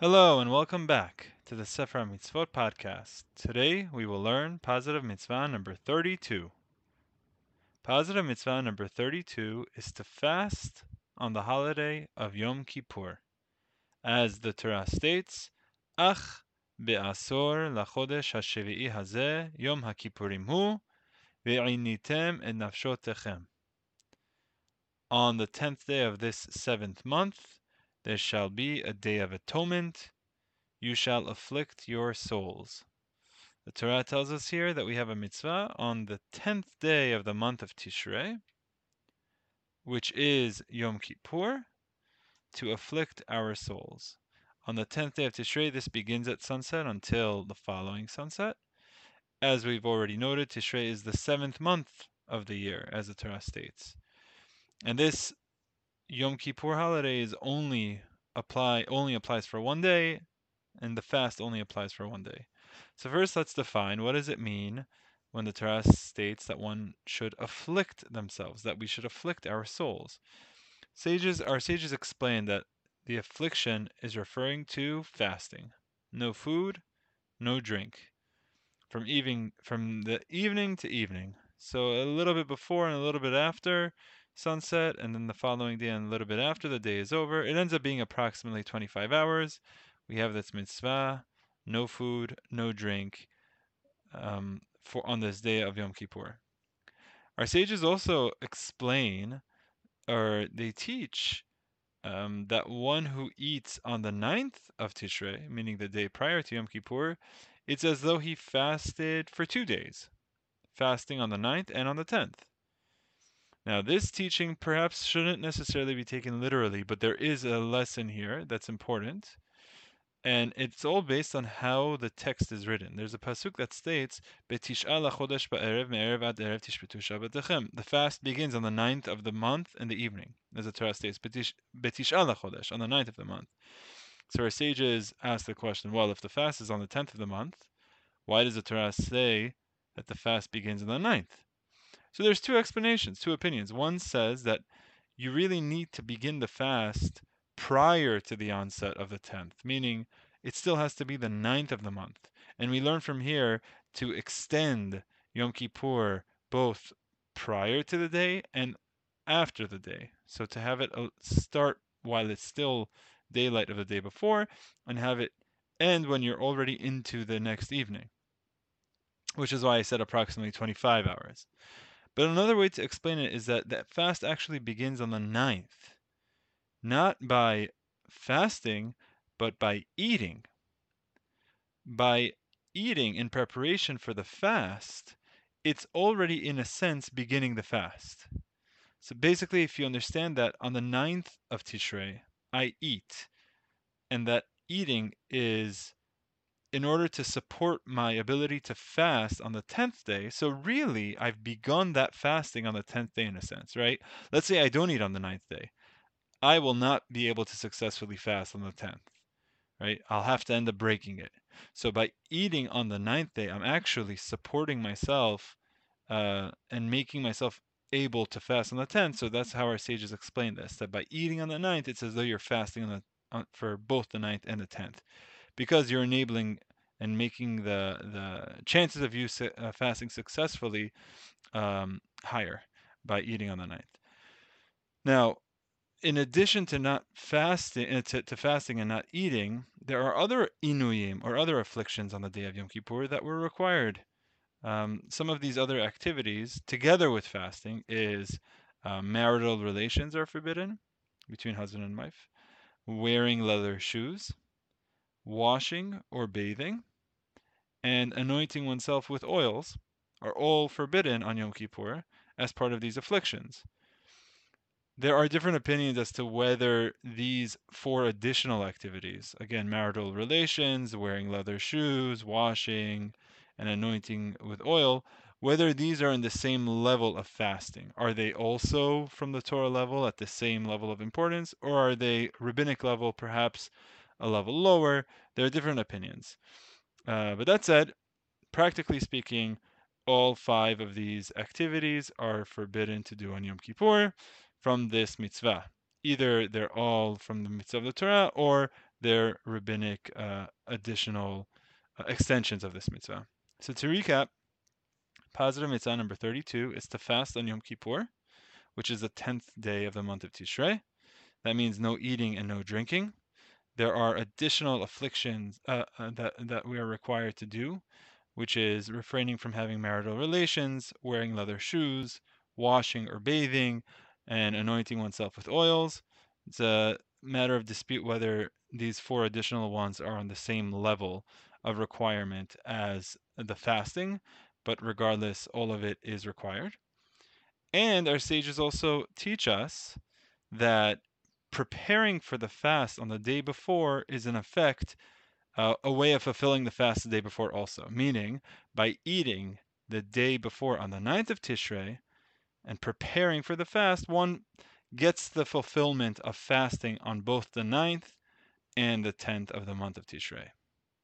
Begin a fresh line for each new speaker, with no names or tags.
Hello and welcome back to the Sefer Mitzvot podcast. Today we will learn positive mitzvah number 32. Positive mitzvah number 32 is to fast on the holiday of Yom Kippur. As the Torah states, Ach be'asor lachodesh hashevi'i hazeh Yom HaKippurim hu ve'initem et nafshotechem. On the tenth day of this seventh month, there shall be a day of atonement. You shall afflict your souls. The Torah tells us here that we have a mitzvah on the tenth day of the month of Tishrei, which is Yom Kippur, to afflict our souls. On the tenth day of Tishrei, this begins at sunset until the following sunset. As we've already noted, Tishrei is the seventh month of the year, as the Torah states. And this Yom Kippur holiday is only apply only applies for one day, and the fast only applies for one day. So first, let's define what does it mean when the Torah states that one should afflict themselves, that we should afflict our souls. Sages, our sages explain that the affliction is referring to fasting, no food, no drink, from evening from the evening to evening. So a little bit before and a little bit after sunset, and then the following day and a little bit after the day is over. It ends up being approximately 25 hours. We have this mitzvah, no food, no drink, um, for on this day of Yom Kippur. Our sages also explain, or they teach, um, that one who eats on the ninth of Tishrei, meaning the day prior to Yom Kippur, it's as though he fasted for two days, fasting on the ninth and on the tenth. Now, this teaching perhaps shouldn't necessarily be taken literally, but there is a lesson here that's important. And it's all based on how the text is written. There's a pasuk that states, The fast begins on the ninth of the month in the evening, as the Torah states, on the ninth of the month. So our sages ask the question, well, if the fast is on the tenth of the month, why does the Torah say that the fast begins on the ninth? So there's two explanations, two opinions. One says that you really need to begin the fast prior to the onset of the 10th, meaning it still has to be the ninth of the month. And we learn from here to extend Yom Kippur both prior to the day and after the day. So to have it uh, start while it's still daylight of the day before and have it end when you're already into the next evening, which is why I said approximately 25 hours. But another way to explain it is that that fast actually begins on the ninth, not by fasting, but by eating. By eating in preparation for the fast, it's already in a sense beginning the fast. So basically, if you understand that on the ninth of Tishrei, I eat, and that eating is in order to support my ability to fast on the 10th day. So, really, I've begun that fasting on the 10th day in a sense, right? Let's say I don't eat on the 9th day. I will not be able to successfully fast on the 10th, right? I'll have to end up breaking it. So, by eating on the 9th day, I'm actually supporting myself uh, and making myself able to fast on the 10th. So, that's how our sages explain this that by eating on the 9th, it's as though you're fasting on the, on, for both the 9th and the 10th because you're enabling and making the the chances of you uh, fasting successfully um, higher by eating on the ninth. Now, in addition to not fasting, uh, to, to, fasting and not eating, there are other inuyim or other afflictions on the day of Yom Kippur that were required. Um, some of these other activities, together with fasting, is uh, marital relations are forbidden between husband and wife, wearing leather shoes, washing or bathing, and anointing oneself with oils are all forbidden on Yom Kippur as part of these afflictions. There are different opinions as to whether these four additional activities, again, marital relations, wearing leather shoes, washing, and anointing with oil, whether these are in the same level of fasting. Are they also from the Torah level at the same level of importance, or are they rabbinic level, perhaps a level lower. There are different opinions. Uh, but that said, practically speaking, all five of these activities are forbidden to do on Yom Kippur from this mitzvah. Either they're all from the mitzvah of the Torah or they're rabbinic uh, additional uh, extensions of this mitzvah. So to recap, positive mitzvah number 32 is to fast on Yom Kippur, which is the 10th day of the month of Tishrei. That means no eating and no drinking. There are additional afflictions uh, uh, that, that we are required to do, which is refraining from having marital relations, wearing leather shoes, washing or bathing, and anointing oneself with oils. It's a matter of dispute whether these four additional ones are on the same level of requirement as the fasting, but regardless, all of it is required. And our sages also teach us that preparing for the fast on the day before is in effect uh, a way of fulfilling the fast the day before also, meaning by eating the day before on the ninth of Tishrei and preparing for the fast, one gets the fulfillment of fasting on both the ninth and the 10th of the month of Tishrei.